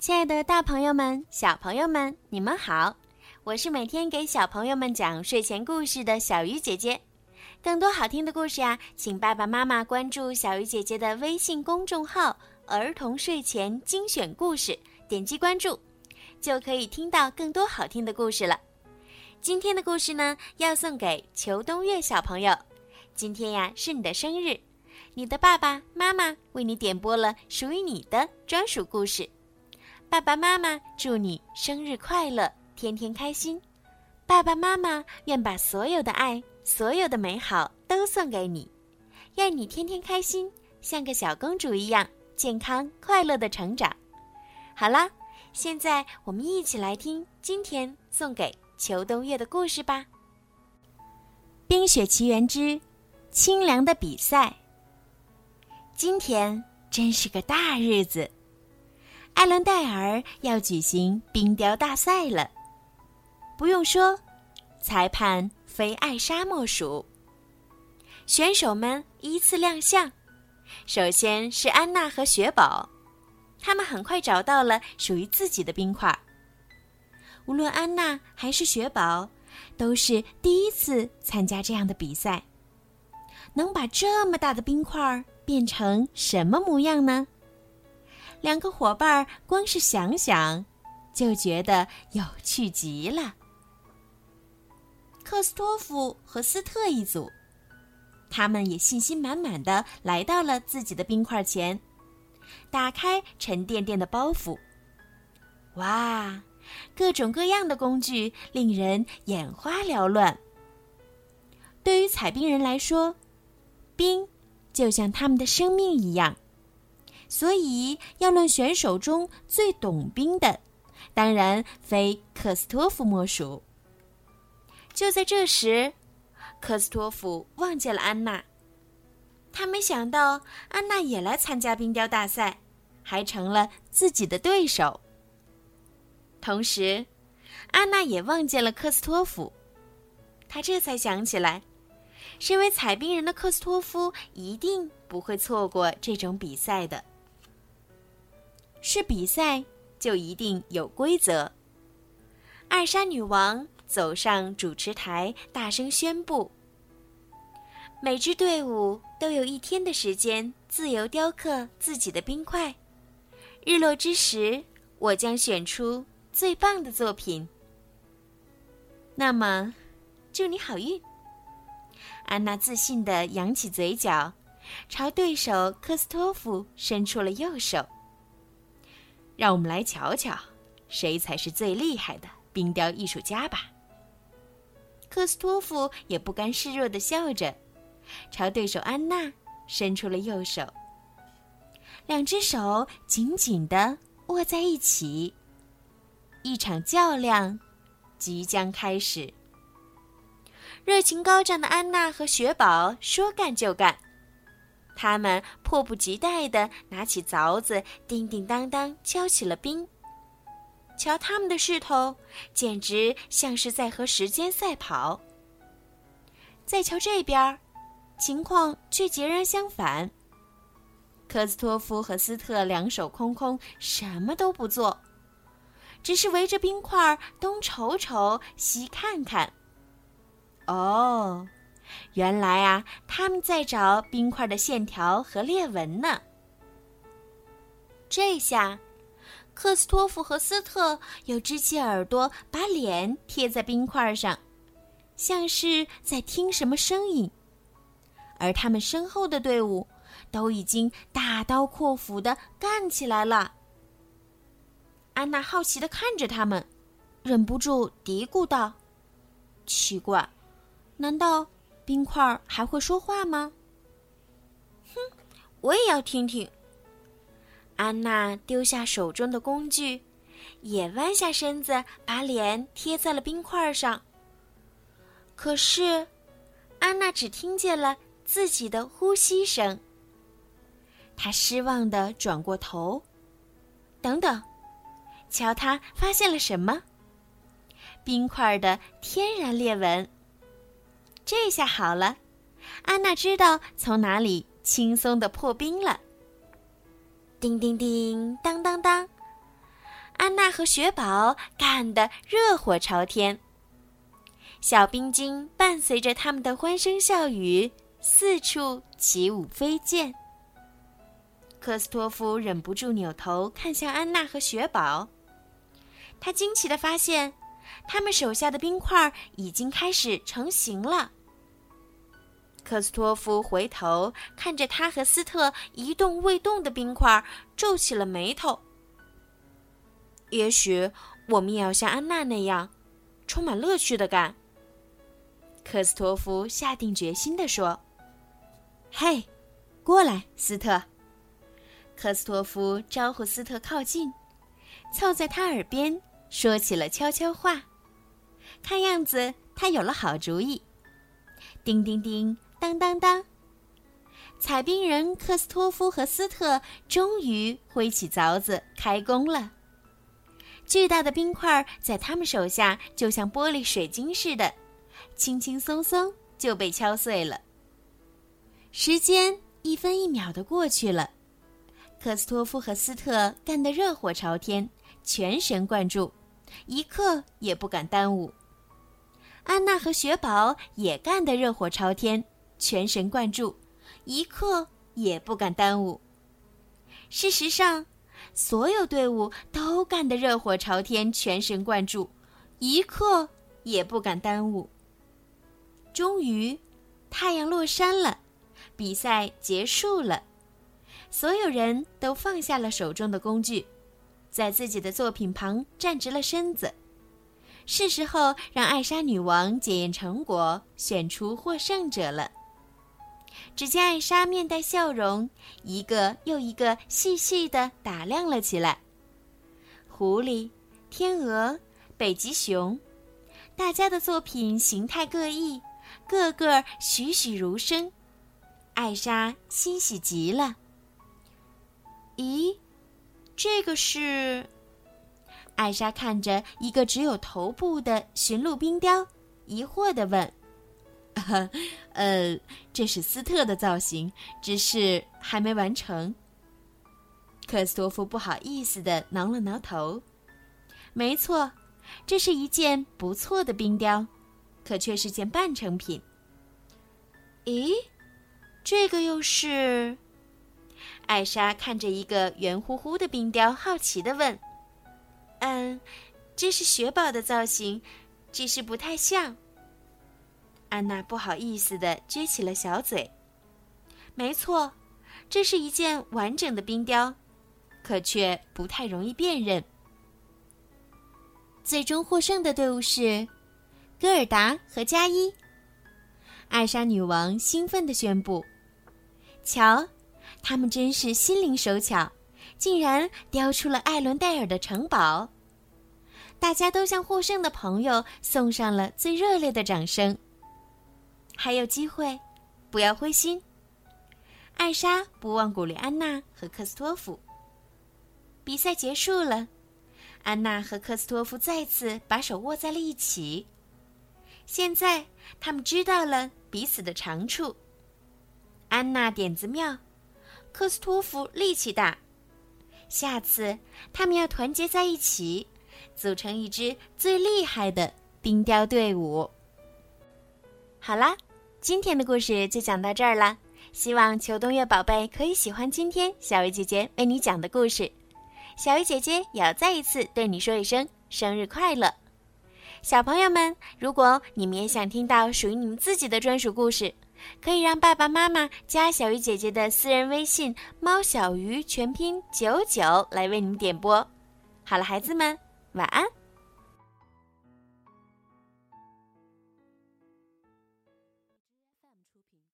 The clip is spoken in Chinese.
亲爱的，大朋友们、小朋友们，你们好！我是每天给小朋友们讲睡前故事的小鱼姐姐。更多好听的故事呀，请爸爸妈妈关注小鱼姐姐的微信公众号“儿童睡前精选故事”，点击关注，就可以听到更多好听的故事了。今天的故事呢，要送给裘东月小朋友。今天呀，是你的生日，你的爸爸妈妈为你点播了属于你的专属故事。爸爸妈妈祝你生日快乐，天天开心。爸爸妈妈愿把所有的爱、所有的美好都送给你，愿你天天开心，像个小公主一样健康快乐的成长。好啦，现在我们一起来听今天送给裘冬月的故事吧，《冰雪奇缘之清凉的比赛》。今天真是个大日子。艾伦戴尔要举行冰雕大赛了。不用说，裁判非艾莎莫属。选手们依次亮相，首先是安娜和雪宝，他们很快找到了属于自己的冰块。无论安娜还是雪宝，都是第一次参加这样的比赛。能把这么大的冰块变成什么模样呢？两个伙伴光是想想，就觉得有趣极了。克斯托夫和斯特一组，他们也信心满满的来到了自己的冰块前，打开沉甸甸的包袱。哇，各种各样的工具令人眼花缭乱。对于采冰人来说，冰就像他们的生命一样。所以，要论选手中最懂冰的，当然非克斯托夫莫属。就在这时，克斯托夫望见了安娜。他没想到安娜也来参加冰雕大赛，还成了自己的对手。同时，安娜也望见了克斯托夫。他这才想起来，身为采冰人的克斯托夫一定不会错过这种比赛的。是比赛，就一定有规则。艾莎女王走上主持台，大声宣布：每支队伍都有一天的时间自由雕刻自己的冰块。日落之时，我将选出最棒的作品。那么，祝你好运！安娜自信地扬起嘴角，朝对手科斯托夫伸出了右手。让我们来瞧瞧，谁才是最厉害的冰雕艺术家吧。克斯托夫也不甘示弱的笑着，朝对手安娜伸出了右手。两只手紧紧的握在一起，一场较量即将开始。热情高涨的安娜和雪宝说干就干。他们迫不及待地拿起凿子，叮叮当当敲起了冰。瞧他们的势头，简直像是在和时间赛跑。再瞧这边，情况却截然相反。科斯托夫和斯特两手空空，什么都不做，只是围着冰块东瞅瞅，西看看。哦。原来啊，他们在找冰块的线条和裂纹呢。这下，克斯托夫和斯特又支起耳朵，把脸贴在冰块上，像是在听什么声音。而他们身后的队伍都已经大刀阔斧的干起来了。安娜好奇的看着他们，忍不住嘀咕道：“奇怪，难道？”冰块还会说话吗？哼，我也要听听。安娜丢下手中的工具，也弯下身子，把脸贴在了冰块上。可是，安娜只听见了自己的呼吸声。她失望的转过头。等等，瞧，她发现了什么？冰块的天然裂纹。这下好了，安娜知道从哪里轻松的破冰了。叮叮叮，当当当，安娜和雪宝干得热火朝天。小冰晶伴随着他们的欢声笑语，四处起舞飞溅。科斯托夫忍不住扭头看向安娜和雪宝，他惊奇的发现，他们手下的冰块已经开始成型了。克斯托夫回头看着他和斯特一动未动的冰块，皱起了眉头。也许我们也要像安娜那样，充满乐趣的干。克斯托夫下定决心地说：“嘿，过来，斯特。”克斯托夫招呼斯特靠近，凑在他耳边说起了悄悄话。看样子他有了好主意。叮叮叮，当当！采冰人克斯托夫和斯特终于挥起凿子开工了。巨大的冰块在他们手下就像玻璃水晶似的。轻轻松松就被敲碎了。时间一分一秒的过去了，克斯托夫和斯特干得热火朝天，全神贯注，一刻也不敢耽误。安娜和雪宝也干得热火朝天，全神贯注，一刻也不敢耽误。事实上，所有队伍都干得热火朝天，全神贯注，一刻也不敢耽误。终于，太阳落山了，比赛结束了，所有人都放下了手中的工具，在自己的作品旁站直了身子。是时候让艾莎女王检验成果，选出获胜者了。只见艾莎面带笑容，一个又一个细细地打量了起来。狐狸、天鹅、北极熊，大家的作品形态各异。个个栩栩如生，艾莎欣喜极了。咦，这个是？艾莎看着一个只有头部的驯鹿冰雕，疑惑的问：“ 呃，这是斯特的造型，只是还没完成。”克斯托夫不好意思的挠了挠头：“没错，这是一件不错的冰雕。”可却是件半成品。咦，这个又是？艾莎看着一个圆乎乎的冰雕，好奇的问：“嗯，这是雪宝的造型，只是不太像。”安娜不好意思的撅起了小嘴。没错，这是一件完整的冰雕，可却不太容易辨认。最终获胜的队伍是。戈尔达和加伊，艾莎女王兴奋地宣布：“瞧，他们真是心灵手巧，竟然雕出了艾伦戴尔的城堡。”大家都向获胜的朋友送上了最热烈的掌声。还有机会，不要灰心。艾莎不忘鼓励安娜和克斯托夫。比赛结束了，安娜和克斯托夫再次把手握在了一起。现在他们知道了彼此的长处。安娜点子妙，克斯托夫力气大。下次他们要团结在一起，组成一支最厉害的冰雕队伍。好啦，今天的故事就讲到这儿了。希望秋冬月宝贝可以喜欢今天小鱼姐姐为你讲的故事。小鱼姐姐也要再一次对你说一声生日快乐。小朋友们，如果你们也想听到属于你们自己的专属故事，可以让爸爸妈妈加小鱼姐姐的私人微信“猫小鱼”全拼九九来为你们点播。好了，孩子们，晚安。